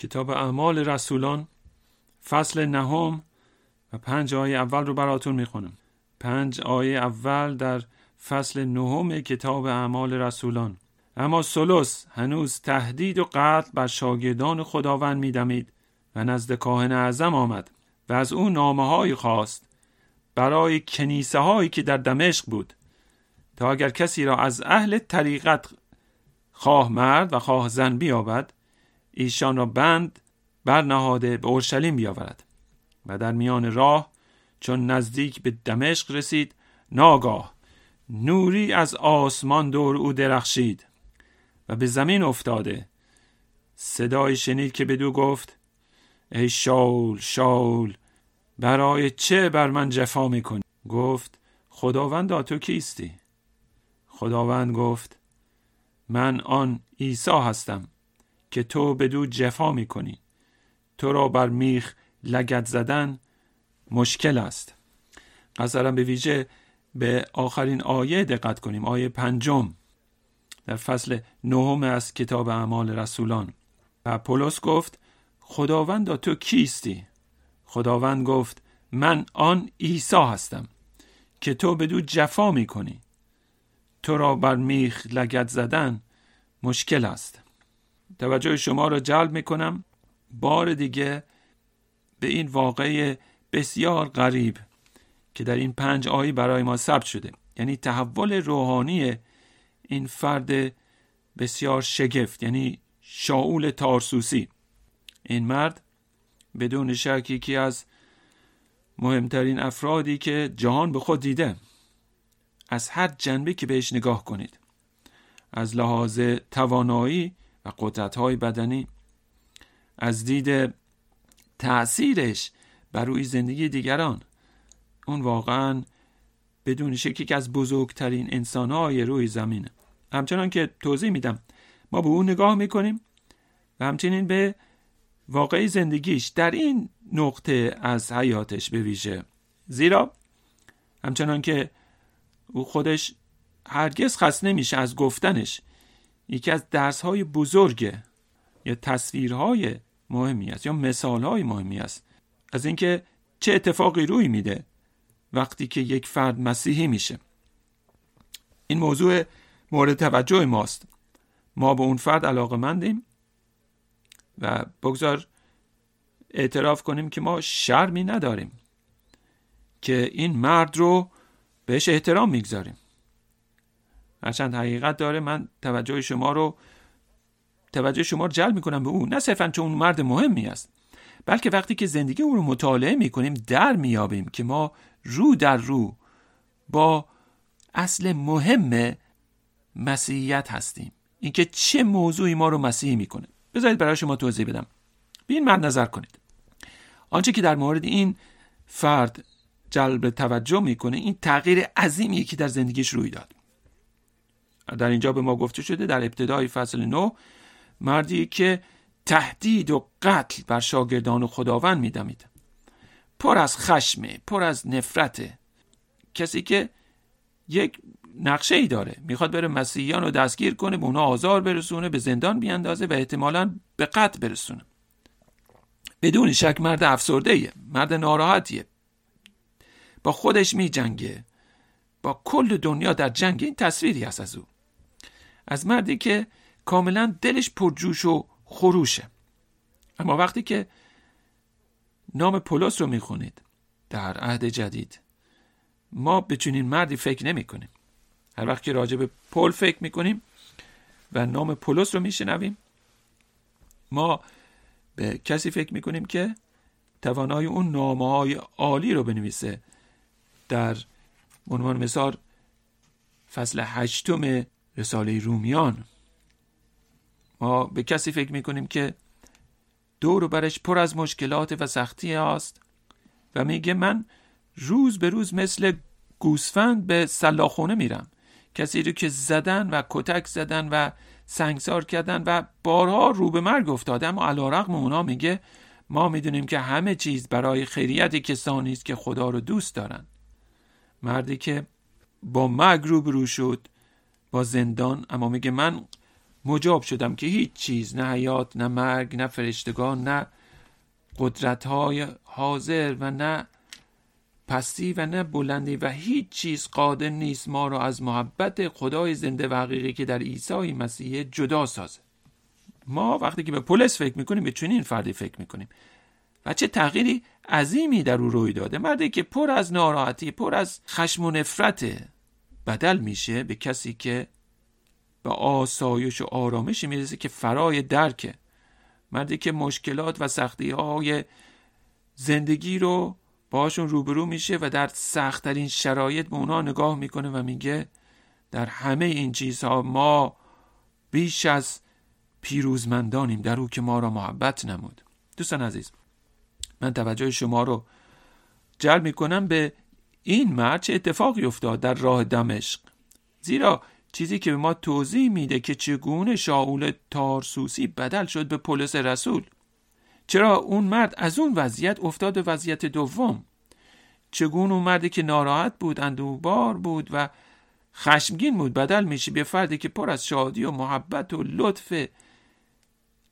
کتاب اعمال رسولان فصل نهم و پنج آیه اول رو براتون می‌خونم. پنج آیه اول در فصل نهم کتاب اعمال رسولان. اما سلس هنوز تهدید و قتل بر شاگردان خداوند میدمید و نزد کاهن اعظم آمد و از او نامه خواست برای کنیسه هایی که در دمشق بود تا اگر کسی را از اهل طریقت خواه مرد و خواه زن بیابد ایشان را بند برنهاده به اورشلیم بیاورد و در میان راه چون نزدیک به دمشق رسید ناگاه نوری از آسمان دور او درخشید و به زمین افتاده. صدای شنید که بدو گفت ای شاول شاول برای چه بر من جفا می‌کنی؟ گفت خداوند تو کیستی؟ خداوند گفت من آن عیسی هستم. که تو بدو جفا می‌کنی. تو را بر میخ لگت زدن مشکل است. قصرم به ویژه به آخرین آیه دقت کنیم. آیه پنجم در فصل نهم از کتاب اعمال رسولان. و پولس گفت خداوند تو کیستی؟ خداوند گفت من آن عیسی هستم که تو بدو جفا می‌کنی. تو را بر میخ لگت زدن مشکل است. توجه شما را جلب می‌کنم. بار دیگه به این واقعه بسیار غریب که در این پنج آیه برای ما ثبت شده. یعنی تحول روحانی این فرد بسیار شگفت یعنی شاول تارسوسی. این مرد بدون شک یکی از مهمترین افرادی که جهان به خود دیده. از هر جنبه که بهش نگاه کنید از لحاظ توانایی و قدرت‌های بدنی از دید تأثیرش بر روی زندگی دیگران. اون واقعا بدون شک یکی از بزرگترین انسانهای روی زمینه. همچنان که توضیح میدم ما به اون نگاه می‌کنیم و همچنین به واقعی زندگیش در این نقطه از حیاتش بویژه زیرا همچنان که او خودش هرگز خست نمیشه از گفتنش یکی از درس های بزرگ یا تصویرهای مهمی است یا مثال های مهمی است. از اینکه چه اتفاقی روی میده وقتی که یک فرد مسیحی میشه. این موضوع مورد توجه ماست. ما به اون فرد علاقه مندیم و بگذار اعتراف کنیم که ما شرمی نداریم که این مرد رو بهش احترام می‌گذاریم. هرچند حقیقت داره. من توجه شما رو توجه شما رو جلب می‌کنم به اون. نه صرفا چون مرد مهمی است بلکه وقتی که زندگی او رو مطالعه می‌کنیم در میابیم که ما رو در رو با اصل مهم مسیحیت هستیم. اینکه چه موضوعی ما رو مسیحی می‌کنه. بذارید برای شما توضیح بدم. به این مرد نظر کنید. آنچه که در مورد این فرد جلب توجه می‌کنه این تغییر عظیمی که در زندگیش روی داد. در اینجا به ما گفته شده در ابتدای فصل نو مردی که تهدید و قتل بر شاگردان خداوند میدمید. پر از خشمه پر از نفرته کسی که یک نقشه ای داره می‌خواد بره مسیحیان رو دستگیر کنه به اونا آزار برسونه به زندان بیاندازه و احتمالا به قتل برسونه. بدون شک مرد افسرده ایه. مرد ناراحتیه. با خودش می جنگه با کل دنیا در جنگ. این تصویری هست از او. از مردی که کاملا دلش پرجوش و خروشه. اما وقتی که نام پولس رو می‌خونید در عهد جدید ما به چنین مردی فکر نمی کنیم هر وقت که راجع به پل فکر می‌کنیم و نام پولس رو میشنویم ما به کسی فکر می‌کنیم که توانای اون نامه های عالی رو بنویسه. در عنوان مثال فصل هشتم رساله رومیان. ما به کسی فکر می‌کنیم که دور و برش پر از مشکلات و سختی است و میگه من روز به روز مثل گوسفند به سلاخونه میرم. کسی رو که زدن و کتک زدن و سنگسار کردن و بارها رو به مرگ افتاده اما علا رقم اونا میگه ما می‌دونیم که همه چیز برای خیریت کسانی است که خدا رو دوست دارن. مردی که با مرگ روبرو شد با زندان. اما میگه من مجاب شدم که هیچ چیز نه حیات نه مرگ نه فرشتگان نه قدرت های حاضر و نه پستی و نه بلندی و هیچ چیز قادر نیست ما را از محبت خدای زنده و حقیقی که در عیسی مسیح جدا سازه. ما وقتی که به پولس فکر می‌کنیم به چنین فردی فکر می‌کنیم. و چه تغییری عظیمی در او روی داده. مردی که پر از ناراحتی پر از خشم و نفرت بدل میشه به کسی که به آسایش و آرامشی می‌رسه که فرای درکه مردی که مشکلات و سختی های زندگی رو باشون روبرو میشه و در سختترین شرایط به اونا نگاه می‌کنه و میگه در همه این چیزها ما بیش از پیروزمندانیم در او که ما را محبت نمود. دوستان عزیز من توجه شما رو جلب می‌کنم به این مرد چه اتفاقی افتاد در راه دمشق؟ زیرا چیزی که به ما توضیح میده که چگونه شاول تارسوسی بدل شد به پولس رسول. چرا اون مرد از اون وضعیت افتاد به وضعیت دوم؟ چگونه اون مردی که ناراحت بود اندوهبار بود و خشمگین بود بدل میشه به فردی که پر از شادی و محبت و لطف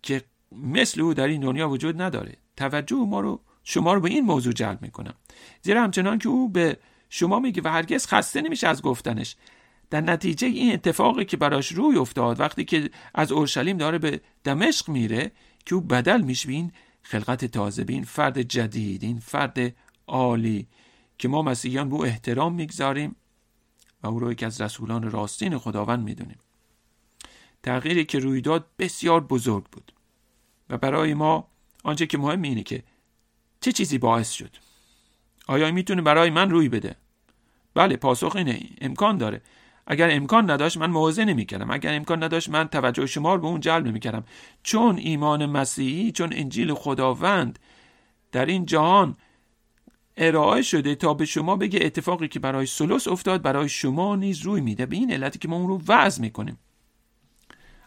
که مثل او در این دنیا وجود نداره. توجه ما رو شما رو به این موضوع جلب می‌کنم. زیرا همچنان که او به شما میگه و هرگز خسته نمیشه از گفتنش. در نتیجه این اتفاقی که براش روی افتاد وقتی که از اورشلیم داره به دمشق میره که او بدل میشه به این خلقت تازه. به این فرد جدید این فرد عالی که ما مسیحیان به او احترام می‌گذاریم و او رو یکی از رسولان راستین خداوند می‌دونیم. تغییری که روی داد بسیار بزرگ بود. و برای ما آنچه که مهم اینه که چه چیزی باعث شد؟ آیا می‌تونه برای من روی بده؟ بله پاسخ اینه. امکان داره. اگر امکان نداشت من موعظه نمی‌کردم. اگر امکان نداشت من توجه شما رو به اون جلب نمی‌کردم. چون ایمان مسیحی چون انجیل خداوند در این جهان ارائه شده تا به شما بگه اتفاقی که برای سلوس افتاد برای شما نیز روی میده. به این علتی که ما اون رو وضع می‌کنیم.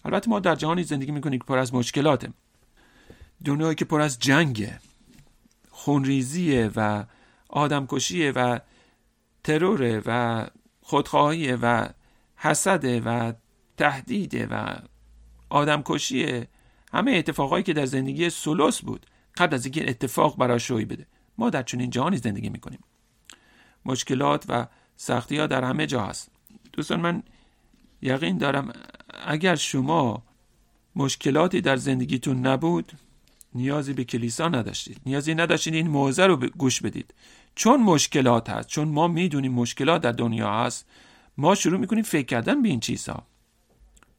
البته ما در جهانی زندگی می‌کنیم که پر از مشکلاته. دنیایی که پر از جنگه. خونریزیه و آدمکشیه و تروره و خودخواهیه و حسده و تهدیده و آدمکشیه. همه اتفاقایی که در زندگی سلوس بود قبل از اینکه اتفاق براش روی بده. ما در چنین جهانی زندگی می‌کنیم. مشکلات و سختی ها در همه جا هست. دوستان من یقین دارم اگر شما مشکلاتی در زندگیتون نبود نیازی به کلیسا نداشتید. نیازی نداشتید این موضع رو گوش بدید. چون مشکلات هست چون ما می‌دونیم مشکلات در دنیا هست ما شروع می‌کنیم فکر کردن به این چیزها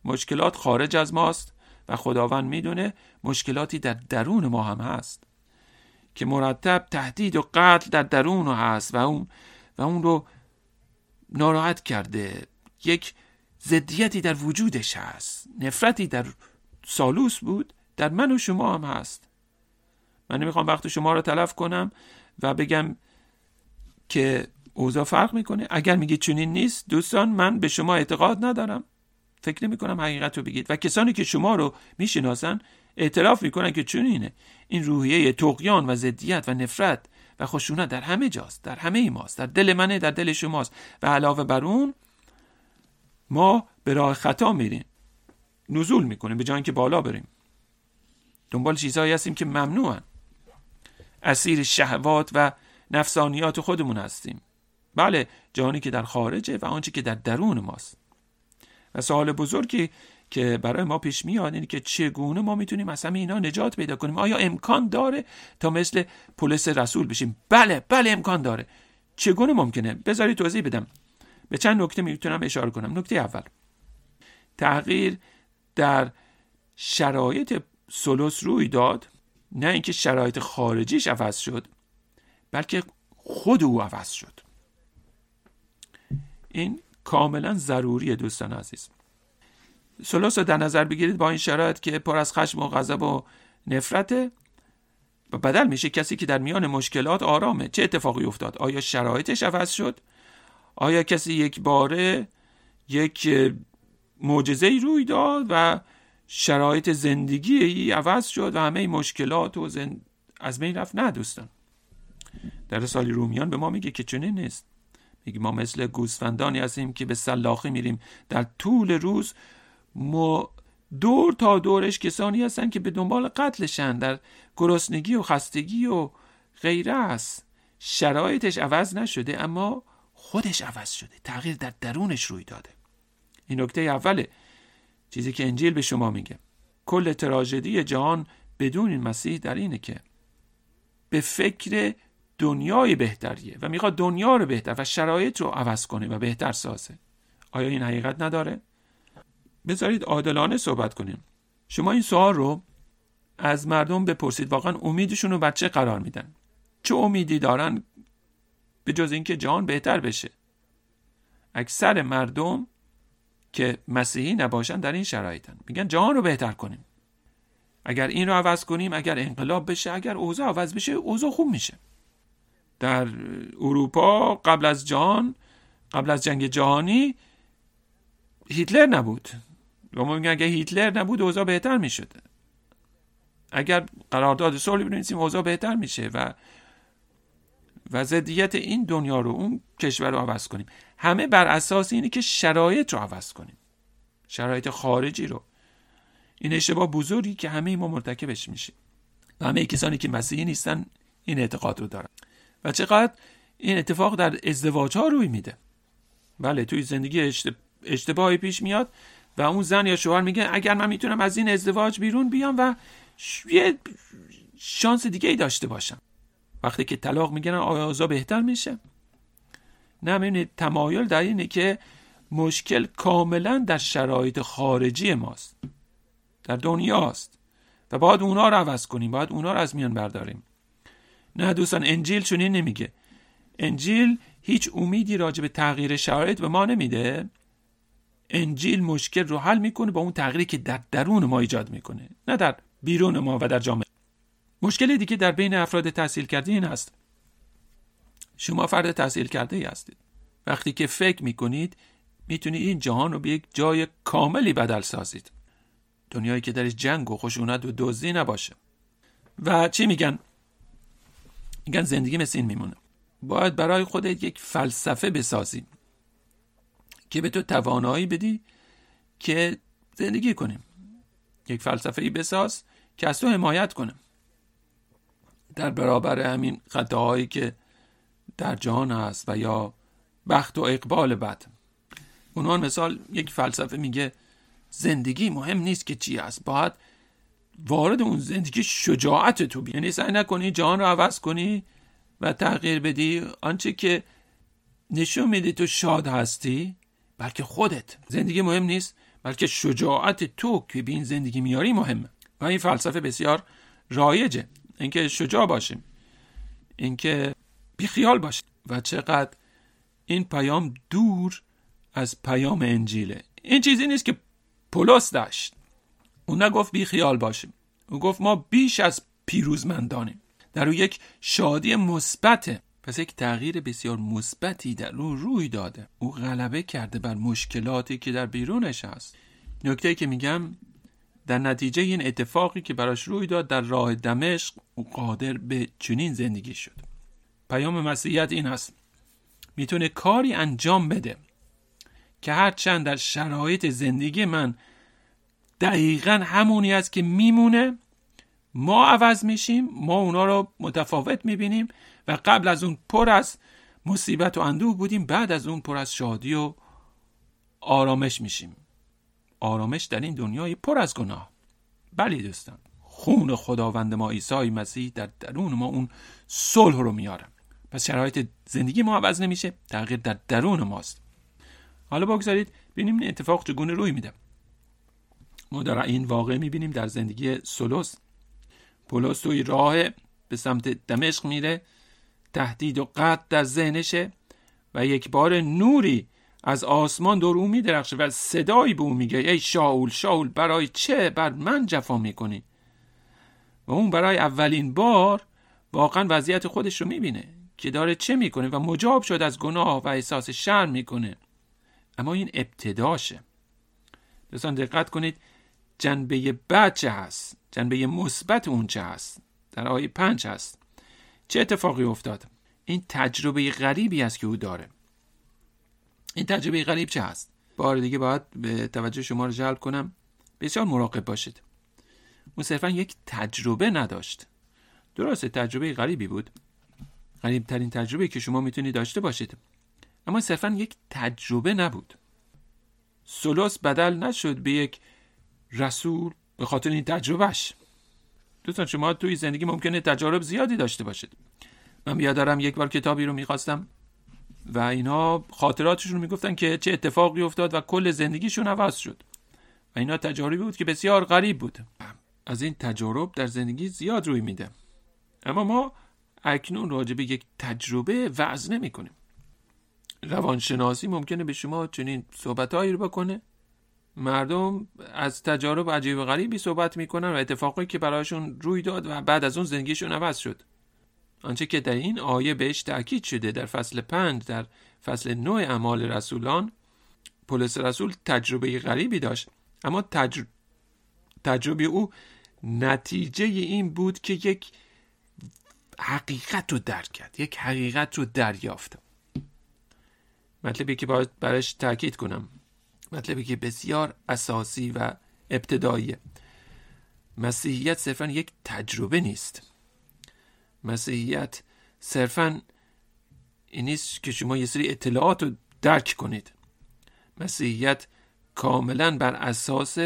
مشکلات خارج از ماست و خداوند می‌دونه مشکلاتی در درون ما هم هست که مرتب تهدید و قتل در درون هست و اون و اون رو ناراحت کرده. یک ضدیتی در وجودش هست. نفرتی در سالوس بود در من و شما هم هست. من نمی‌خوام وقت شما رو تلف کنم و بگم که اوضاع فرق می‌کنه. اگر میگید چنین نیست دوستان من به شما اعتقاد ندارم. فکر نمی کنم حقیقت رو بگید. و کسانی که شما رو می‌شناسن اعتراف می‌کنن که چنینه. این روحیه تقیان و ضدیت و نفرت و خشونت در همه جاست در همه ای ماست در دل منه در دل شماست. و علاوه بر اون ما به راه خطا میریم. نزول می‌کنیم به جای که بالا بریم. دنبال چیزهایی هستیم که ممنوعن. اسیر شهوات و نفسانیات خودمون هستیم. بله جانی که در خارجه و آنچه که در درون ماست. و سوال بزرگی که برای ما پیش میاد اینه که چگونه ما می‌تونیم از همه اینا نجات پیدا کنیم؟ آیا امکان داره تا مثل پلیس رسول بشیم؟ بله بله امکان داره. چگونه ممکنه؟ بذاری توضیح بدم. به چند نکته می‌تونم اشاره کنم. نکته اول. تغییر در شرایط سلوس روی داد نه اینکه شرایط خارجیش عوض شد بلکه خود او عوض شد. این کاملا ضروریه دوستان عزیز. سلوس رو در نظر بگیرید با این شرایط که پر از خشم و غضب و نفرته و بدل میشه کسی که در میان مشکلات آرامه. چه اتفاقی افتاد؟ آیا شرایطش عوض شد؟ آیا کسی یک باره یک معجزه روی داد و شرایط زندگی ای عوض شد و همه مشکلات و زند... از بین رفت. نه دوستان. در سالی رومیان به ما میگه که چنین نیست. میگه ما مثل گوسفندانی هستیم که به سلاخی میریم. در طول روز ما دور تا دورش کسانی هستن که به دنبال قتلشن. در گرسنگی و خستگی و غیره است. شرایطش عوض نشده اما خودش عوض شده. تغییر در درونش روی داده. این نکته اوله چیزی که انجیل به شما میگه. کل تراژدی جهان بدون این مسیح در اینه که به فکر دنیای بهتریه و می‌خواد دنیا رو بهتر و شرایط رو عوض کنه و بهتر سازه. آیا این حقیقت نداره؟ بذارید عادلانه صحبت کنیم. شما این سوال رو از مردم بپرسید. واقعا امیدشون رو بچه قرار میدن. چه امیدی دارن؟ به جز اینکه جهان بهتر بشه. اکثر مردم که مسیحی نباشن در این شرایطن. میگن جهان رو بهتر کنیم. اگر این رو عوض کنیم اگر انقلاب بشه اگر اوضاع عوض بشه اوضاع خوب میشه. در اروپا قبل از جهان قبل از جنگ جهانی هیتلر نبود. ما اگه هیتلر نبود اوضاع بهتر می‌شد. اگر قرارداد صلح بنویسیم اوضاع بهتر میشه و و ضدیت این دنیا رو اون کشور رو عوض کنیم. همه بر اساس اینه که شرایط رو عوض کنیم. شرایط خارجی رو. این اشتباه بزرگی که همه ما مرتکبش میشیم. و همه کسانی که مسیحی نیستن این اعتقاد رو دارن. و چقدر این اتفاق در ازدواج ها روی میده. بله توی زندگی اشتباهی پیش میاد و اون زن یا شوهر میگه اگر من می‌تونم از این ازدواج بیرون بیام و یه شانس دیگه ای داشته باشم. وقتی که طلاق می‌گیرن آیا بهتر میشه؟ نه ببینید تمایل در اینه که مشکل کاملا در شرایط خارجی ماست در دنیاست و باید اونا رو عوض کنیم باید اونا رو از میان برداریم. نه دوستان انجیل چنین نمیگه. انجیل هیچ امیدی راجع به تغییر شرایط به ما نمیده. انجیل مشکل رو حل می‌کنه با اون تغییری که در درون ما ایجاد می‌کنه نه در بیرون ما و در جامعه. مشکل دیگه در بین افراد تحصیل کرده این هست. شما فرد تحصیل کرده ای هستید. وقتی که فکر می‌کنید می‌تونید این جهان رو به یک جای کاملی بدل سازید. دنیایی که درش جنگ و خشونت و دزدی نباشه. و چی میگن؟ میگن زندگی مثل این میمونه. باید برای خودت یک فلسفه بسازی که به تو توانایی بدی که زندگی کنیم یک فلسفه ای بساز که از تو حمایت کنه. در برابر همین خطاهایی که در جهان هست و یا بخت و اقبال بد. اونها مثال یک فلسفه میگه زندگی مهم نیست که چی هست باید وارد اون زندگی شجاعت تو بی یعنی سعی نکنی جهان رو عوض کنی و تغییر بدی. آنچه که نشون میده تو شاد هستی بلکه خودت. زندگی مهم نیست بلکه شجاعت تو که به این زندگی میاری مهمه. و این فلسفه بسیار رایجه. اینکه شجاع باشیم. اینکه بیخیال باشیم و چقدر این پیام دور از پیام انجیله. این چیزی نیست که پولس داشت. اون نگفت بیخیال باشیم. او گفت ما بیش از پیروزمندانیم. در او یک شادی مثبته پس یک تغییر بسیار مثبتی در او روی داده. او غلبه کرده بر مشکلاتی که در بیرونش هست. نکته که میگم در نتیجه این اتفاقی که براش روی داد در راه دمشق او قادر به چنین زندگی شد. پیام مسیحیت این هست. می‌تونه کاری انجام بده که هرچند در شرایط زندگی من دقیقا همونی است که میمونه ما عوض میشیم ما اونا رو متفاوت می‌بینیم و قبل از اون پر از مصیبت و اندوه بودیم بعد از اون پر از شادی و آرامش میشیم. آرامش در این دنیای پر از گناه. بلی دوستان خون خداوند ما عیسی مسیح در درون ما اون صلح رو میاره. پس شرایط زندگی ما عوض نمیشه تغییر در درون ماست. حالا بگذارید ببینیم این اتفاق چگونه روی میده. ما در این واقع می‌بینیم در زندگی سولوس. پولس توی راه به سمت دمشق میره تهدید و قتل در ذهنشه و یک بار نوری از آسمان دور او میدرخشه و صدایی به او میگه ای شاول شاول برای چه بر من جفا می‌کنی؟ و اون برای اولین بار واقعا وضعیت خودش رو می‌بینه. که داره چه می‌کنه و مجاب شد از گناه و احساس شرم می‌کنه. اما این ابتداشه دوستان دقت کنید جنبه بد چه هست؟ جنبه مثبت اون چه هست؟ در آیه پنج هست. چه اتفاقی افتاد؟ این تجربه غریبی است که او داره. این تجربه غریب چه هست؟ بار دیگه باید به توجه شما رو جلب کنم. بسیار مراقب باشید. اون صرفا یک تجربه نداشت. درسته تجربه غریبی بود. غریب ترین تجربه که شما می‌تونید داشته باشید. اما صرفا یک تجربه نبود. سولوس بدل نشد به یک رسول به خاطر این تجربهش دوستان شما توی زندگی ممکنه تجارب زیادی داشته باشید. من بیادارم یک بار کتابی رو می‌خواستم و اینا خاطراتشون می‌گفتن که چه اتفاقی افتاد و کل زندگیشون عوض شد. و اینا تجاربی بود که بسیار غریب بود. از این تجارب در زندگی زیاد روی میده. اما ما اکنون راجع به یک تجربه وعظ نمی کنیم روانشناسی ممکنه به شما چنین صحبتهایی رو بکنه. مردم از تجارب عجیب و غریبی صحبت می‌کنن و اتفاقی که برایشون روی داد و بعد از اون زندگیشون عوض شد. آنچه که در این آیه بهش تاکید شده در فصل پنج در فصل نوع اعمال رسولان پولس رسول تجربه غریبی داشت اما تجر... تجربه او نتیجه این بود که یک حقیقت رو درک کرد. یک حقیقت رو دریافت. مطلبی که باید برش تاکید کنم. مطلبی که بسیار اساسی و ابتداییه. مسیحیت صرفا یک تجربه نیست. مسیحیت صرفا این نیست که شما یه سری اطلاعات رو درک کنید. مسیحیت کاملا بر اساس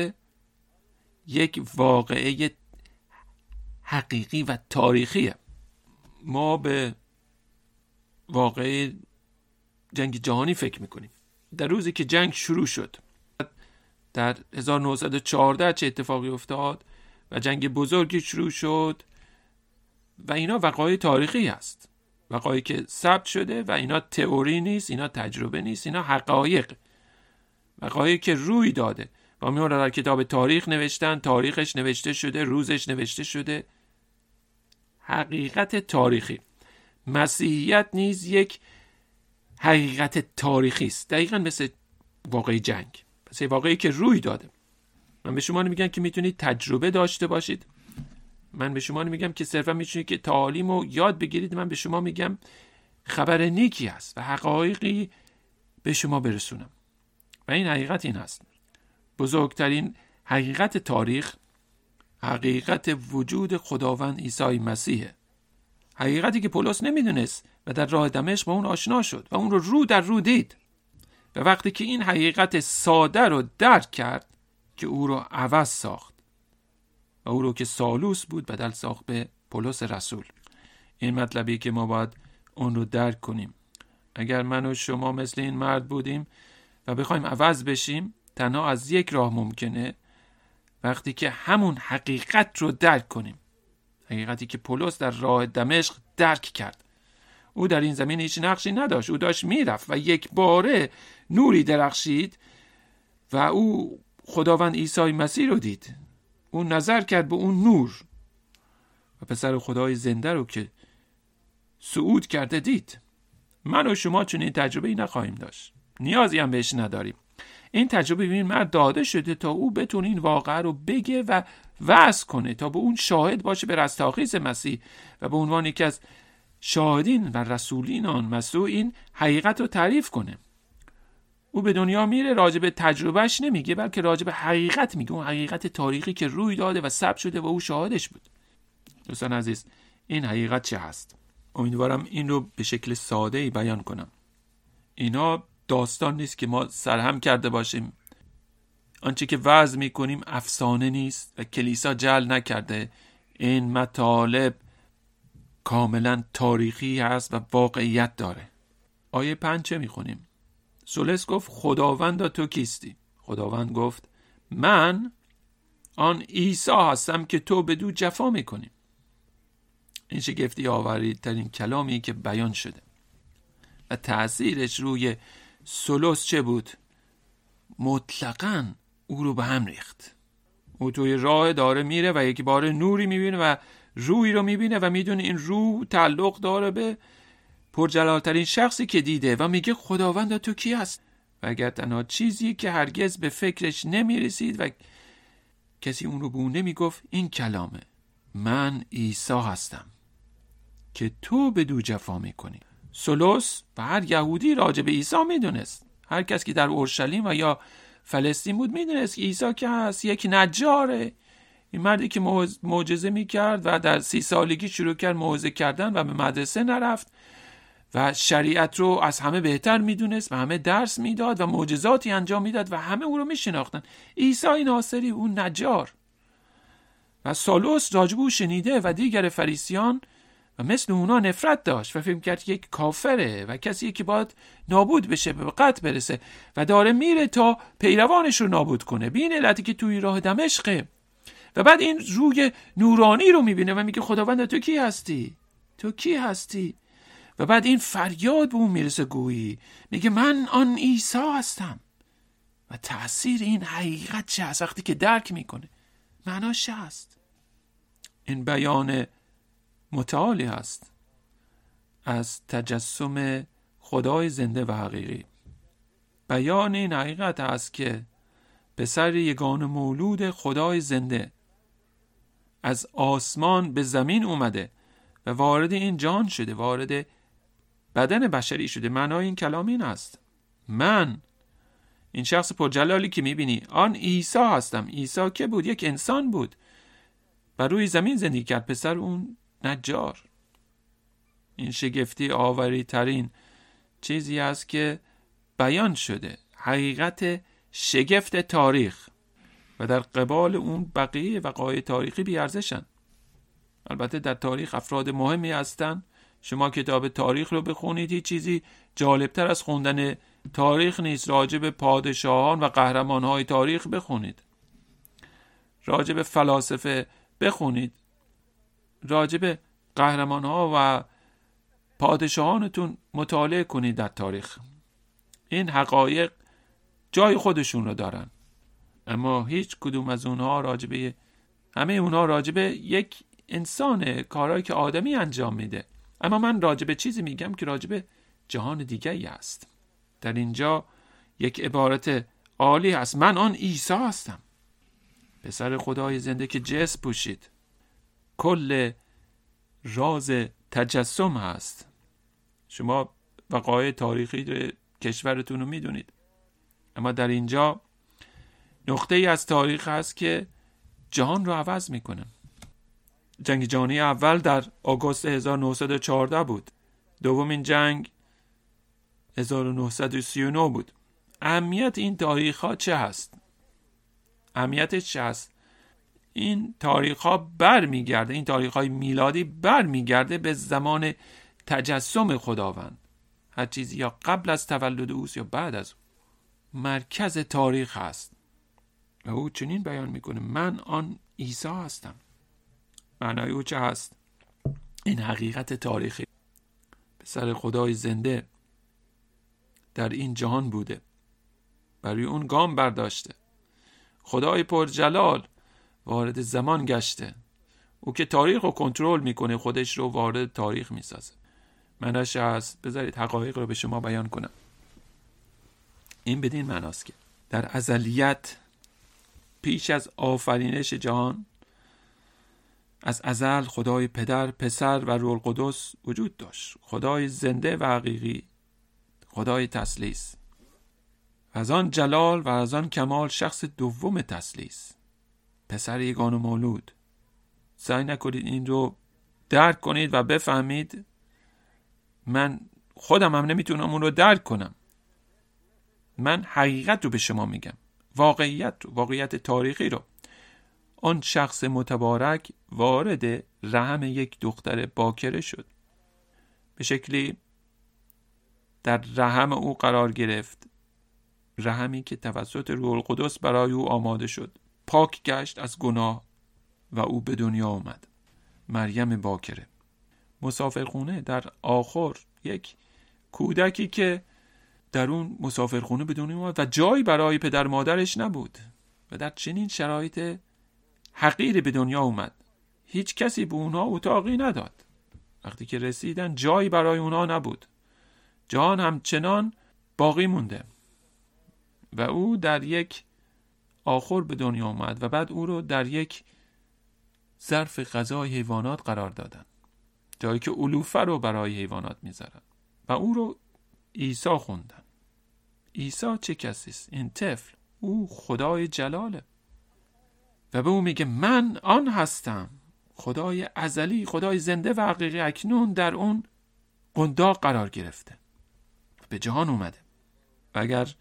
یک واقعه حقیقی و تاریخیه. ما به واقعه جنگ جهانی فکر می‌کنیم. در روزی که جنگ شروع شد در 1914 چه اتفاقی افتاد و جنگ بزرگی شروع شد و اینا وقایع تاریخی هست. وقایعی که ثبت شده و اینا تئوری نیست اینا تجربه نیست اینا حقایق. وقایعی که روی داده. و می در کتاب تاریخ نوشتن تاریخش نوشته شده روزش نوشته شده. حقیقت تاریخی. مسیحیت نیز یک حقیقت تاریخی است. دقیقا مثل واقعی جنگ. مثل واقعی که روی داده. من به شما نمیگم که می‌تونید تجربه داشته باشید. من به شما میگم که صرفا می‌تونید که تعالیم رو یاد بگیرید. من به شما میگم خبر نیکی است و حقایقی به شما برسونم. و این حقیقت این هست. بزرگترین حقیقت تاریخ حقیقت وجود خداوند عیسی مسیحه حقیقتی که پولس نمی‌دونست و در راه دمشق با اون آشنا شد و اون رو رو در رو دید. و وقتی که این حقیقت ساده رو درک کرد که او رو عوض ساخت. و او رو که سالوس بود بدل ساخت به پولس رسول. این مطلبی که ما باید اون رو درک کنیم. اگر من و شما مثل این مرد بودیم و بخوایم عوض بشیم تنها از یک راه ممکنه وقتی که همون حقیقت رو درک کنیم. حقیقتی که پولس در راه دمشق درک کرد. او در این زمین هیچ نقشی نداشت. او داشت می‌رفت و یک باره نوری درخشید و او خداوند عیسی مسیح رو دید. او نظر کرد به اون نور. و پسر خدای زنده رو که صعود کرده دید. من و شما چنین تجربه ای نخواهیم داشت. نیازی هم بهش نداریم. این تجربه به این مرد داده شده تا او بتونه این واقعه رو بگه و وضع کنه تا به اون شاهد باشه به رستاخیز مسیح و به عنوان یکی از شاهدین و رسولین آن مسیح این حقیقت رو تعریف کنه. او به دنیا میره راجع به تجربهش نمیگه بلکه راجع به حقیقت میگه. اون حقیقت تاریخی که روی داده و ثبت شده و او شاهدش بود. دوستان عزیز این حقیقت چه هست؟ امیدوارم این رو به شکل ساده ای بیان کنم. اینا داستان نیست که ما سرهم کرده باشیم. آنچه که وضع می‌کنیم افسانه نیست و کلیسا جل نکرده. این مطالب کاملا تاریخی هست و واقعیت داره. آیه پنج چه می‌خونیم؟ سولس گفت خداوند تو کیستی؟ خداوند گفت من آن عیسی هستم که تو به دو جفا می‌کنی. این شگفتی آورید ترین کلامی که بیان شده و تاثیرش روی سولوس چه بود؟ مطلقا او رو به هم ریخت. او توی راه داره میره و یک بار نوری می‌بینه و روی رو می‌بینه و می‌دونه این رو تعلق داره به پرجلالترین شخصی که دیده و میگه خداوند تو کی هست؟ و اگر تنها چیزی که هرگز به فکرش نمی‌رسید و کسی اون رو به اون نمی‌گفت این کلامه. من عیسی هستم که تو به دو جفا می‌کنی. سولوس و هر یهودی راجع به عیسی می‌دونست. هر کس که در اورشلیم و یا فلسطین بود می‌دونست که عیسی که هست یک نجاره. این مردی که معجزه می‌کرد و در سی سالگی شروع کرد موعظه کردن و به مدرسه نرفت و شریعت رو از همه بهتر می‌دونست و همه درس می‌داد و معجزاتی انجام می‌داد و همه او رو میشناختن. عیسی ناصری اون نجار. و سالوس راجب او شنیده و دیگر فریسیان و مثل اونا نفرت داشت و فکر کرد یک کافره و کسی که باید نابود بشه به قتل برسه و داره میره تا پیروانش رو نابود کنه. بین علتی که توی راه دمشقه و بعد این روی نورانی رو می‌بینه و میگه خداوند تو کی هستی؟ تو کی هستی؟ و بعد این فریاد به اون می‌رسه گویی. میگه من آن عیسی هستم. و تاثیر این حقیقت چه هست؟ وقتی که درک می‌کنه. معناش هست؟ این بیان متعالی هست. از تجسم خدای زنده و حقیقی. بیان این حقیقت است که پسر یگان مولود خدای زنده از آسمان به زمین اومده و وارد این جان شده وارد بدن بشری شده. معنای این کلام این است. من این شخص پرجلالی که می‌بینی آن عیسی هستم. عیسی که بود؟ یک انسان بود. و روی زمین زندگی کرد. پسر اون نجار. این شگفتی آوری ترین چیزی است که بیان شده. حقیقت شگفت تاریخ. و در قبال اون بقیه وقایع تاریخی بیارزشن. البته در تاریخ افراد مهمی هستند شما کتاب تاریخ رو بخونید هیچ چیزی جالبتر از خوندن تاریخ نیست. راجع به پادشاهان و قهرمانهای تاریخ بخونید. راجع به فلاسفه بخونید. راجع به قهرمانها و پادشاهانتون مطالعه کنید در تاریخ. این حقایق جای خودشون رو دارن. اما هیچ کدوم از اونها راجبه همه اونها راجبه یک انسان کارهایی که آدمی انجام میده. اما من راجبه چیزی میگم که راجبه جهان دیگری است در اینجا یک عبارت عالی هست. من آن عیسی هستم. پسر خدای زنده که جس پوشید. کل راز تجسم هست. شما وقایع تاریخی کشورتون رو می‌دونید. اما در اینجا نقطه ای از تاریخ هست که جهان رو عوض می‌کنه. جنگ جهانی اول در آگوست 1914 بود. دومین جنگ 1939 بود. اهمیت این تاریخ ها چه هست؟ اهمیتش چه هست؟ این تاریخ ها بر میگرده این تاریخ های میلادی بر میگرده به زمان تجسم خداوند. هر چیزی یا قبل از تولد اوست یا بعد از او. مرکز تاریخ هست و او چنین بیان می‌کنه من آن عیسی هستم. معنای او چه هست؟ این حقیقت تاریخی. پسر خدای زنده در این جهان بوده. برای اون گام برداشته. خدای پرجلال وارد زمان گشته. او که تاریخ رو کنترل می‌کنه خودش رو وارد تاریخ می‌سازه. منش هست بذارید حقایق رو به شما بیان کنم. این بدین معناست که در ازلیت پیش از آفرینش جهان از ازل خدای پدر پسر و رول قدس وجود داشت. خدای زنده و حقیقی خدای تسلیس. از آن جلال و از آن کمال شخص دوم تسلیس. پسر یگان و مولود. سعی نکنید این رو درک کنید و بفهمید. من خودم هم نمی‌تونم اون رو درک کنم. من حقیقت رو به شما میگم. واقعیت رو واقعیت تاریخی رو. آن شخص متبارک وارد رحم یک دختر باکره شد. به شکلی در رحم او قرار گرفت. رحمی که توسط روح القدس برای او آماده شد. پاک گشت از گناه و او به دنیا آمد. مریم باکره. مسافرخونه در آخر یک کودکی که در اون مسافرخونه به دنیا آمد و جایی برای پدر مادرش نبود و در چنین شرایط حقیری به دنیا اومد هیچ کسی به اونها اتاقی نداد. وقتی که رسیدن جایی برای اونها نبود. جان همچنان باقی مونده. و او در یک آخر به دنیا آمد و بعد او رو در یک ظرف غذای حیوانات قرار دادن جایی که علوفه رو برای حیوانات می‌ذارن و او رو عیسی خوندن. عیسی چه کسی است؟ این طفل. او خدای جلاله. و به او میگه من آن هستم. خدای ازلی خدای زنده و حقیقی اکنون در اون قنداق قرار گرفته. به جهان اومده. و اگر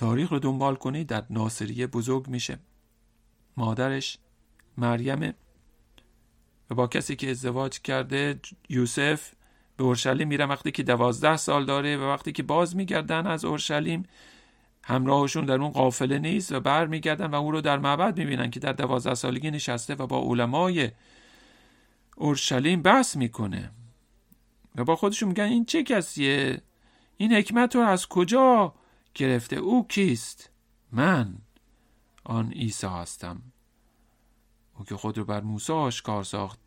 تاریخ رو دنبال کنید در ناصریه بزرگ میشه. مادرش مریم و با کسی که ازدواج کرده یوسف به اورشلیم میره. وقتی که دوازده سال داره و وقتی که باز میگردن از اورشلیم همراهشون در اون قافله نیست و بر میگردن و او رو در معبد می‌بینن که در دوازده سالگی نشسته و با علمای اورشلیم بحث می‌کنه. و با خودشون میگن این چه کسیه؟ این حکمت رو از کجا گرفته. او کیست؟ من. آن عیسی هستم. او که خود رو بر موسی آشکار ساخت.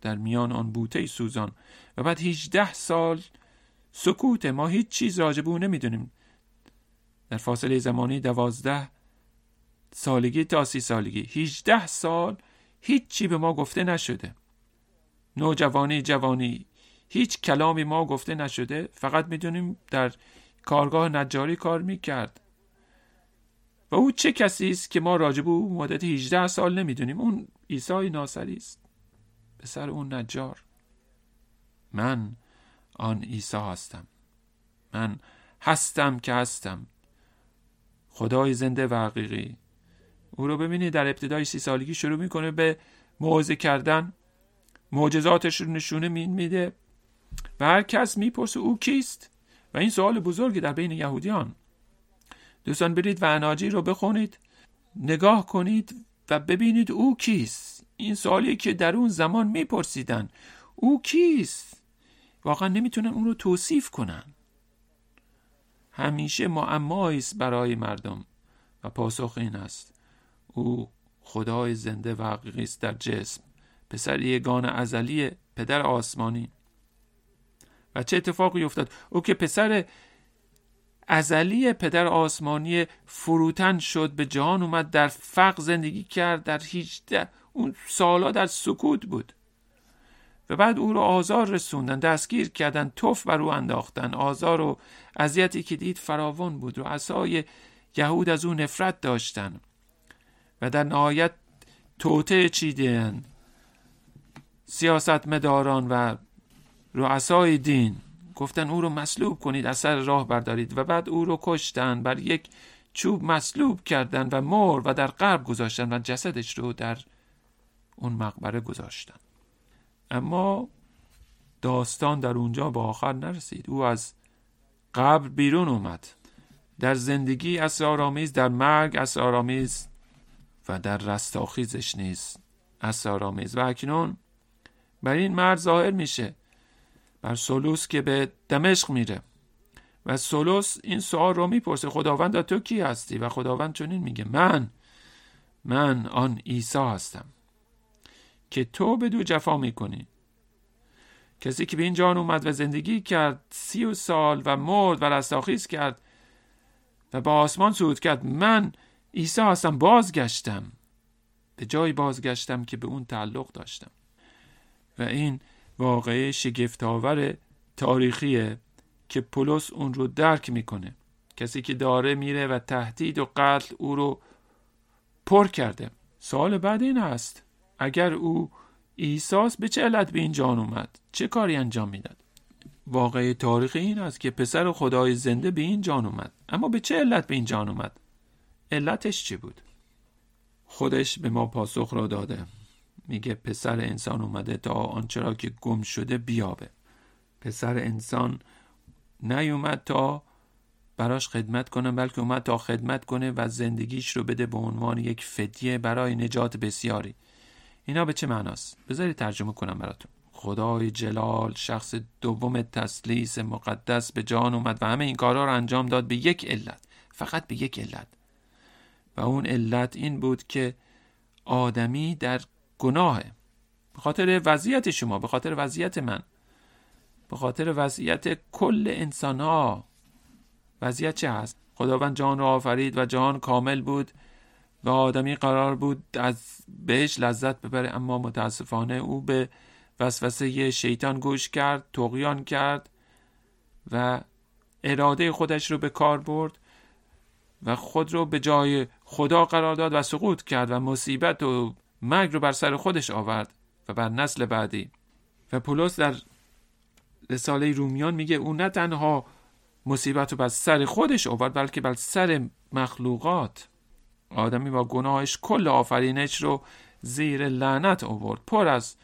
در میان آن بوته سوزان. و بعد 18 سال سکوت ما هیچ چیز راجب او نمی‌دونیم. در فاصله زمانی دوازده سالگی تا سی سالگی. 18 سال هیچی به ما گفته نشده. نوجوانی جوانی. هیچ کلامی ما گفته نشده. فقط می‌دونیم در کارگاه نجاری کار می‌کرد. و او چه کسی است که ما راجب او مدت 18 سال نمی‌دونیم؟ اون عیسی ناصری است. پسر اون نجار. من آن عیسی هستم. من هستم که هستم. خدای زنده و حقیقی. او رو ببینید در ابتدای سی سالگی شروع می‌کنه به موعظه کردن. معجزاتش رو نشونه میده. و هر کس می‌پرسه او کیست؟ و این سوال بزرگی در بین یهودیان. دوستان برید و اناجی رو بخونید نگاه کنید و ببینید او کیست. این سوالی که در اون زمان میپرسیدن. او کیست؟ واقعا نمی‌تونن اون رو توصیف کنن. همیشه معمایی است برای مردم و پاسخ این است. او خدای زنده و حقیقی است در جسم. پسر یگان ازلی پدر آسمانی. و چه اتفاقی افتاد؟ او که پسر ازلی پدر آسمانی فروتن شد به جهان اومد در فقر زندگی کرد در هیچ اون سالا در سکوت بود. و بعد او رو آزار رسوندن دستگیر کردن توف بر او انداختن. آزار و اذیتی که دید فراوان بود و عصای یهود از او نفرت داشتن و در نهایت توته چیدن. سیاست مداران و رؤسای دین گفتن او رو مصلوب کنید از سر راه بردارید و بعد او رو کشتن بر یک چوب مصلوب کردن و مر و در قرب گذاشتن و جسدش رو در اون مقبره گذاشتن. اما داستان در اونجا به آخر نرسید. او از قبر بیرون اومد. در زندگی اسرارآمیز در مرگ اسرارآمیز و در رستاخیزش نیز اسرارآمیز. و اکنون بر این مرد ظاهر میشه بر سولوس که به دمشق میره. و سولوس این سوال رو می‌پرسه خداوند تو کی هستی؟ و خداوند چنین میگه من من آن عیسی هستم که تو به دو جفا می‌کنی. کسی که به این جان اومد و زندگی کرد سی و سال و مرد و رستاخیز کرد و با آسمان صعود کرد من عیسی هستم بازگشتم. به جای بازگشتم که به اون تعلق داشتم. و این واقعه شگفتآور تاریخیه که پولس اون رو درک می‌کنه. کسی که داره میره و تهدید و قتل او رو پر کرده. سال بعد این است اگر او ایساس به چه علت به این جان اومد؟ چه کاری انجام می‌داد؟ واقعی تاریخی این است که پسر خدای زنده به این جان اومد. اما به چه علت به این جان اومد؟ علتش چی بود؟ خودش به ما پاسخ را داده. میگه پسر انسان اومده تا آنچه را که گم شده بیابه. پسر انسان نیومد تا براش خدمت کنه بلکه اومد تا خدمت کنه و زندگیش رو بده به عنوان یک فدیه برای نجات بسیاری. اینا به چه معناست؟ بذارید ترجمه کنم براتون. خدای جلال شخص دوم تسلیس مقدس به جان اومد و همه این کارها رو انجام داد به یک علت فقط به یک علت. و اون علت این بود که آدمی در گناهه. به خاطر وضعیت شما به خاطر وضعیت من. به خاطر وضعیت کل انسان ها وضعیت چه هست؟ خداوند جان را آفرید و جان کامل بود و آدمی قرار بود از بهش لذت ببره اما متاسفانه او به وسوسه شیطان گوش کرد تقیان کرد و اراده خودش رو به کار برد و خود رو به جای خدا قرار داد و سقوط کرد و مصیبت و مرگ رو بر سر خودش آورد و بر نسل بعدی. و پولس در رساله رومیان میگه او نه تنها مصیبت رو بر سر خودش آورد بلکه بر سر مخلوقات. آدمی با گناهش کل آفرینش رو زیر لعنت آورد. پر از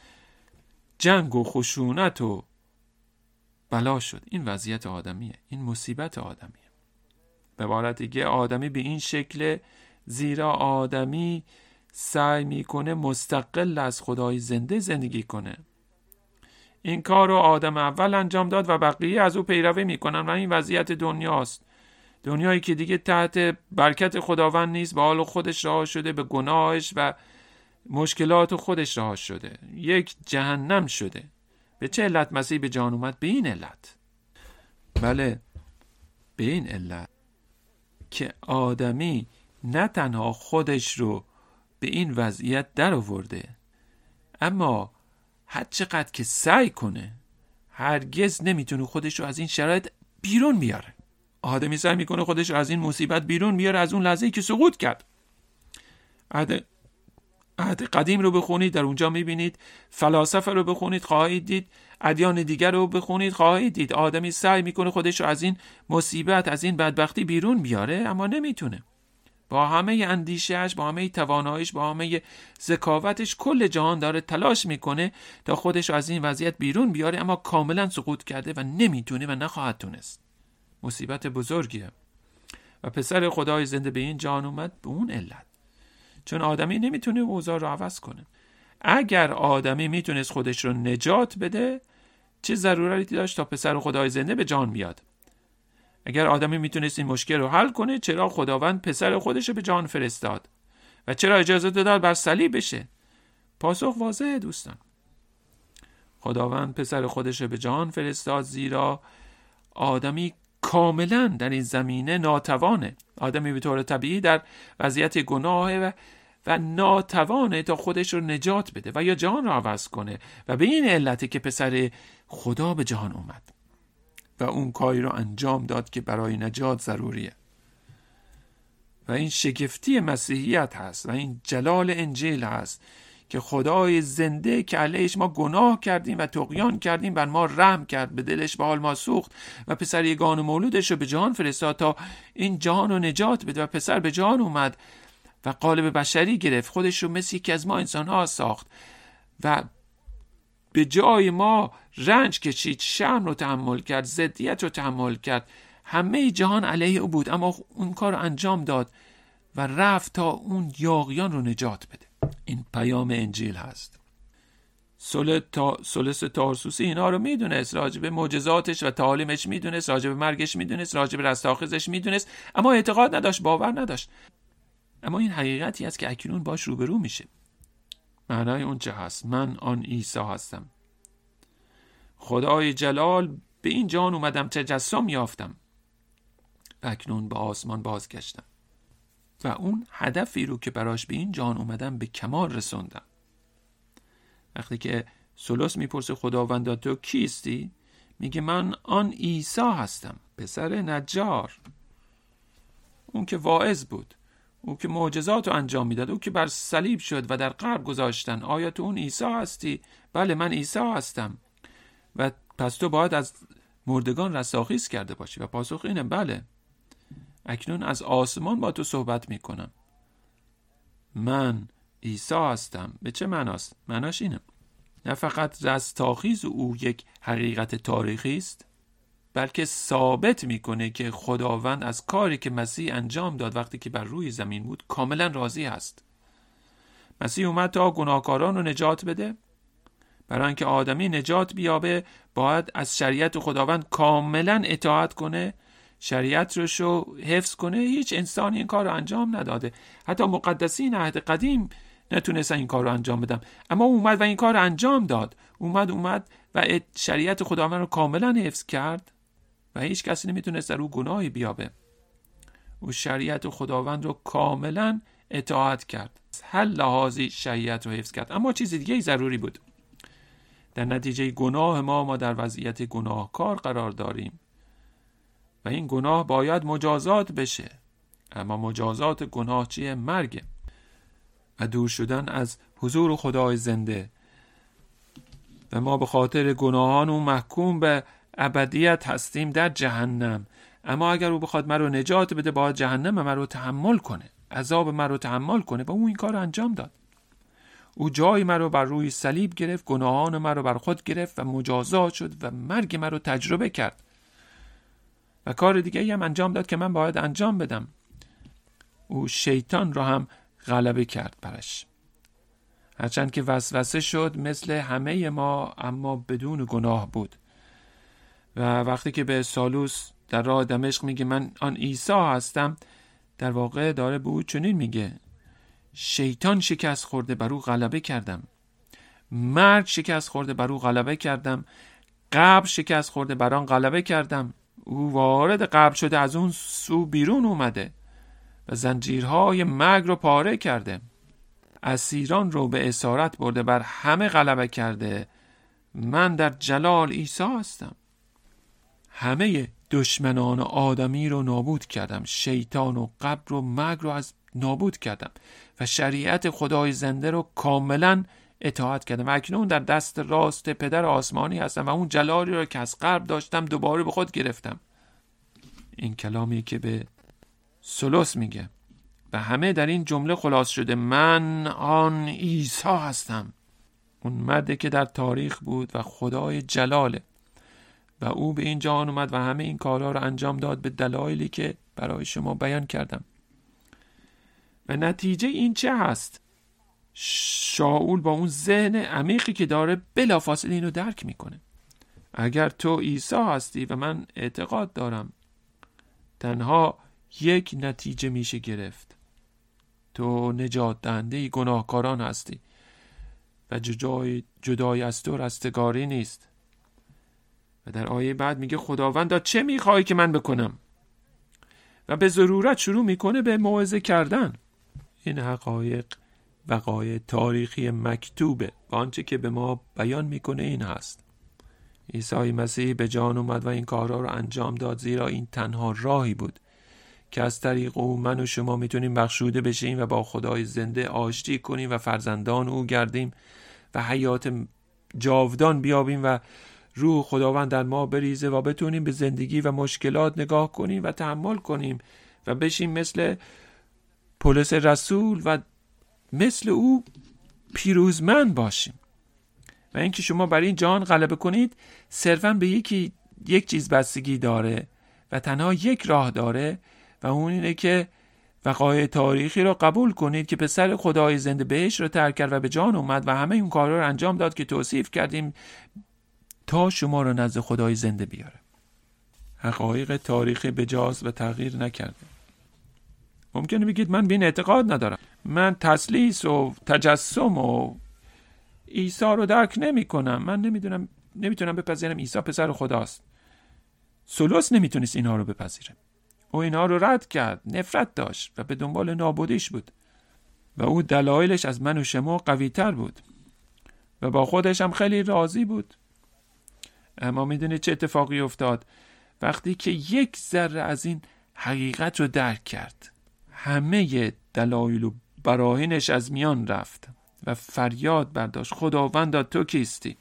جنگ و خشونت و بلا شد. این وضعیت آدمیه. این مصیبت آدمیه. به عبارت دیگه آدمی به این شکل زیرا آدمی سعی می‌کنه مستقل از خدای زنده زندگی کنه. این کار رو آدم اول انجام داد و بقیه از او پیروی می‌کنن و این وضعیت دنیاست. دنیایی که دیگه تحت برکت خداوند نیست به حال خودش رها شده به گناهش و مشکلات خودش رها شده. یک جهنم شده. به چه علت مسیح به جان اومد؟ به این علت. بله به این علت که آدمی نه تنها خودش رو به این وضعیت در آورده اما هر چقدر که سعی کنه هرگز نمی‌تونه خودش رو از این شرایط بیرون بیاره. آدمی سعی می‌کنه خودش رو از این مصیبت بیرون بیاره از اون لحظه که سقوط کرد. عهد, عهد قدیم رو بخونید در اونجا می‌بینید. فلاسفه رو بخونید خواهید دید. ادیان دیگر رو بخونید خواهید دید. آدمی سعی می‌کنه خودش رو از این مصیبت از این بدبختی بیرون بیاره اما نمی‌تونه. با همه اندیشهش با همه تواناییش با همه ذکاوتش کل جهان داره تلاش می‌کنه تا خودش از این وضعیت بیرون بیاره اما کاملا سقوط کرده و نمی‌تونه و نخواهد تونست. مصیبت بزرگیه. و پسر خدای زنده به این جان اومد به اون علت. چون آدمی نمی‌تونه اوضاع رو عوض کنه. اگر آدمی می‌تونست خودش رو نجات بده چه ضرورتی داشت تا پسر خدای زنده به جان بیاد؟ اگر آدمی می‌تونست این مشکل رو حل کنه چرا خداوند پسر خودش رو به جان فرستاد؟ و چرا اجازه داد بر صلیب بشه؟ پاسخ واضحه دوستان. خداوند پسر خودش به جان فرستاد زیرا آدمی کاملا در این زمینه ناتوانه. آدمی به طور طبیعی در وضعیت گناه و و ناتوانه تا خودش رو نجات بده و یا جهان رو عوض کنه. و به این علته که پسر خدا به جهان اومد. و اون کاری رو انجام داد که برای نجات ضروریه. و این شگفتی مسیحیت هست و این جلال انجیل هست که خدای زنده که علیش ما گناه کردیم و تقیان کردیم بر ما رحم کرد به دلش به حال ما سوخت و پسر یگان مولودش رو به جهان فرستاد تا این جهان رو نجات بده و پسر به جهان اومد و قالب بشری گرفت. خودش رو مثل یکی از ما انسان ها ساخت و به جای ما رنج کشید شرم رو تحمل کرد زدیت رو تحمل کرد. همه جهان علیه او بود اما اون کار رو انجام داد و رفت تا اون یاغیان رو نجات بده. این پیام انجیل هست. سولس تارسوسی اینا رو می‌دونست راجب معجزاتش و تعالیمش می‌دونست راجب مرگش می‌دونست راجب رستاخیزش می‌دونست اما اعتقاد نداشت باور نداشت. اما این حقیقتی است که اکنون باش روبرو میشه. معنای اون چه هست؟ من آن عیسی هستم. خدای جلال به این جان اومدم تجسم یافتم و اکنون به آسمان بازگشتم. و اون هدفی رو که براش به این جان اومدم به کمال رسوندم. وقتی که سولوس می‌پرسه خداوندا تو کیستی؟ میگه من آن عیسی هستم پسر نجار. اون که واعظ بود. او که معجزات رو انجام می‌داد. او که بر صلیب شد و در قبر گذاشتن. آیا تو اون عیسی هستی؟ بله من عیسی هستم. و پس تو باید از مردگان رستاخیز کرده باشی. و پاسخ اینه بله. اکنون از آسمان با تو صحبت می‌کنم. من عیسی هستم. به چه معناست؟ معناش اینه. نه فقط رستاخیز او یک حقیقت تاریخی است بلکه ثابت می‌کنه که خداوند از کاری که مسیح انجام داد وقتی که بر روی زمین بود کاملا راضی است مسیح اومد تا گناهکاران رو نجات بده. برای اینکه آدمی نجات بیابه باید از شریعت خداوند کاملا اطاعت کنه شریعت رو حفظ کنه. هیچ انسانی این کار رو انجام نداده. حتی مقدسین عهد قدیم نتونستن این کار رو انجام بدم اما اومد و این کار انجام داد. اومد اومد و شریعت خداوند رو کاملا حفظ کرد و هیچ کسی نمی‌تونست در او گناهی بیابه. او شریعت خداوند رو کاملا اطاعت کرد. هر لحاظی شریعت رو حفظ کرد. اما چیز دیگه ضروری بود. در نتیجه گناه ما ما در وضعیت گناهکار قرار داریم. و این گناه باید مجازات بشه. اما مجازات گناه چیه؟ مرگ و دور شدن از حضور خدای زنده. و ما به خاطر گناهان محکوم به ابدیت هستیم در جهنم. اما اگر او بخواد مرا نجات بده باید جهنم مرا تحمل کنه. عذاب مرا تحمل کنه. و او این کار انجام داد. او جای مرا بر روی صلیب گرفت گناهان مرا بر خود گرفت و مجازات شد و مرگ مرا تجربه کرد. و کار دیگه هم انجام داد که من باید انجام بدم. او شیطان را هم غلبه کرد برش هرچند که وسوسه شد مثل همه ما اما بدون گناه بود. و وقتی که به سالوس در راه دمشق میگه من آن عیسی هستم در واقع داره به او چنین میگه. شیطان شکست خورده بر او غلبه کردم. مرگ شکست خورده بر او غلبه کردم. قبر شکست خورده بر آن غلبه کردم. او وارد قبر شده از اون سو بیرون اومده و زنجیرهای مرگ رو پاره کرده. اسیران رو به اسارت برده بر همه غلبه کرده. من در جلال عیسی هستم. همه دشمنان آدمی رو نابود کردم. شیطان و قبر و مرگ رو از نابود کردم و شریعت خدای زنده رو کاملا اطاعت کردم. و اکنون در دست راست پدر آسمانی هستم و اون جلالی رو که از قرب داشتم دوباره به خود گرفتم. این کلامی که به سلوس میگه و همه در این جمله خلاص شده من آن عیسی هستم. اون مرده که در تاریخ بود و خدای جلاله و او به این جهان اومد و همه این کارها رو انجام داد به دلایلی که برای شما بیان کردم. و نتیجه این چه هست؟ شاول با اون ذهن عمیقی که داره بلافاصله اینو درک می‌کنه. اگر تو عیسی هستی و من اعتقاد دارم تنها یک نتیجه میشه گرفت. تو نجات دهنده گناهکاران هستی و جدای, جدای از تو رستگاری نیست. و در آیه بعد میگه خداوند چه می‌خوای که من بکنم؟ و به ضرورت شروع می‌کنه به موعظه کردن. این حقایق وقایع تاریخی مکتوبه و آنچه که به ما بیان می‌کنه این هست. عیسی مسیح به جان اومد و این کارها رو انجام داد زیرا این تنها راهی بود که از طریق او من و شما می‌تونیم بخشوده بشیم و با خدای زنده آشتی کنیم و فرزندان او گردیم و حیات جاودان بیابیم و روح خداوند در ما بریزه و بتونیم به زندگی و مشکلات نگاه کنیم و تحمل کنیم و بشیم مثل پولس رسول و مثل او پیروزمند باشیم. و اینکه شما برای این جهان غلبه کنید صرفا به یکی یک چیز بستگی داره و تنها یک راه داره و اون اینه که وقایع تاریخی را قبول کنید که پسر خدای زنده بهش رو ترک کرد و به جان اومد و همه اون کارها رو انجام داد که توصیف کردیم تا شما رو نزد خدای زنده بیاره. حقایق تاریخی بجاز و تغییر نکرده. ممکنه بگید من به این اعتقاد ندارم. من تسلیس و تجسم و عیسی رو درک نمی کنم. من نمی‌دونم نمی‌تونم بپذیرم عیسی پسر خداست. سولوس نمی‌تونست اینها رو بپذیره. او اینها رو رد کرد نفرت داشت و به دنبال نابودیش بود. و او دلایلش از من و شما قوی تر بود. و با خودش هم خیلی راضی بود. اما می‌دونید چه اتفاقی افتاد؟ وقتی که یک ذره از این حقیقت رو درک کرد. همه دلایل و براهینش از میان رفت و فریاد برداشت. خداوندا تو کیستی؟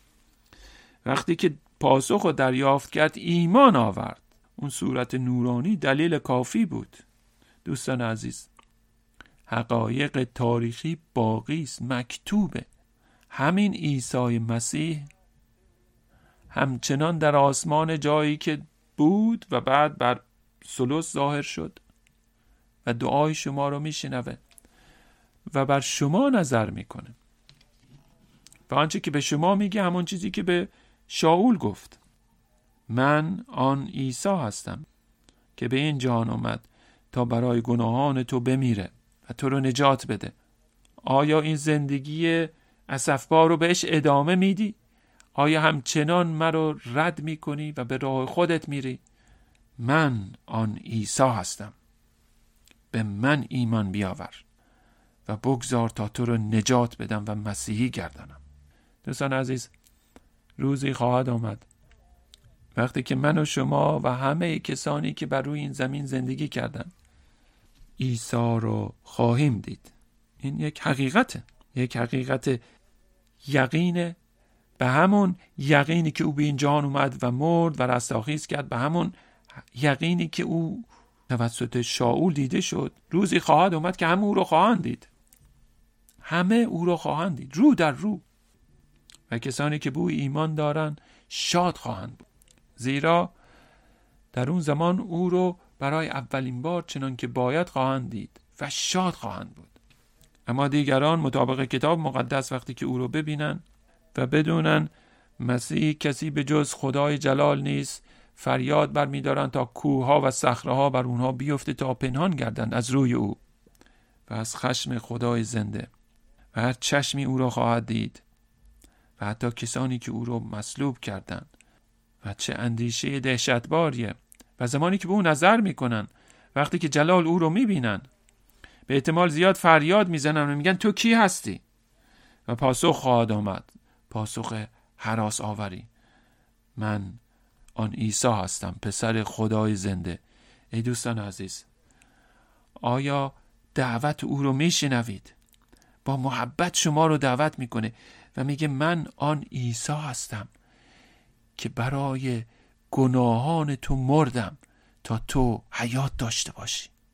وقتی که پاسخ رو دریافت کرد ایمان آورد. اون صورت نورانی دلیل کافی بود. دوستان عزیز حقایق تاریخی باقی است مکتوبه. همین عیسی مسیح همچنان در آسمان جایی که بود و بعد بر سلوس ظاهر شد. و دعای شما رو میشنوه و بر شما نظر می‌کنه و آنچه که به شما میگه همون چیزی که به شاول گفت من آن عیسی هستم که به این جهان آمد تا برای گناهان تو بمیره و تو رو نجات بده آیا این زندگی اصفبار رو بهش ادامه میدی؟ آیا همچنان مرا رد می‌کنی و به راه خودت میری؟ من آن عیسی هستم به من ایمان بیاور و بگذار تا تو رو نجات بدم و مسیحی گردانم دوستان عزیز روزی خواهد آمد. وقتی که من و شما و همه کسانی که بر روی این زمین زندگی کردند عیسی رو خواهیم دید. این یک حقیقته. یک حقیقت یقینه. به همون یقینی که او به این جهان اومد و مرد و رستاخیز کرد به همون یقینی که او توسط شاول دیده شد. روزی خواهد اومد که همه او رو خواهند دید. همه او رو خواهند دید. رو در رو. و کسانی که بوی ایمان دارند شاد خواهند بود. زیرا در اون زمان او رو برای اولین بار چنان که باید خواهند دید و شاد خواهند بود. اما دیگران مطابق کتاب مقدس وقتی که او رو ببینن و بدونن مسیح کسی به جز خدای جلال نیست فریاد برمیدارند تا کوه و صخره ها بر اونها بیفته تا پنهان گردند از روی او و از خشم خدای زنده و هر چشمی او را خواهد دید و حتی کسانی که او را مصلوب کردند و چه اندیشه دهشتباریه و زمانی که به او نظر می‌کنن وقتی که جلال او رو می‌بینن به احتمال زیاد فریاد می‌زنن و میگن تو کی هستی؟ و پاسخ خواهد آمد پاسخ حراس آوری من آن عیسی هستم پسر خدای زنده. ای دوستان عزیز آیا دعوت او رو میشنوید؟ با محبت شما رو دعوت می‌کنه و میگه من آن عیسی هستم که برای گناهان تو مردم تا تو حیات داشته باشی.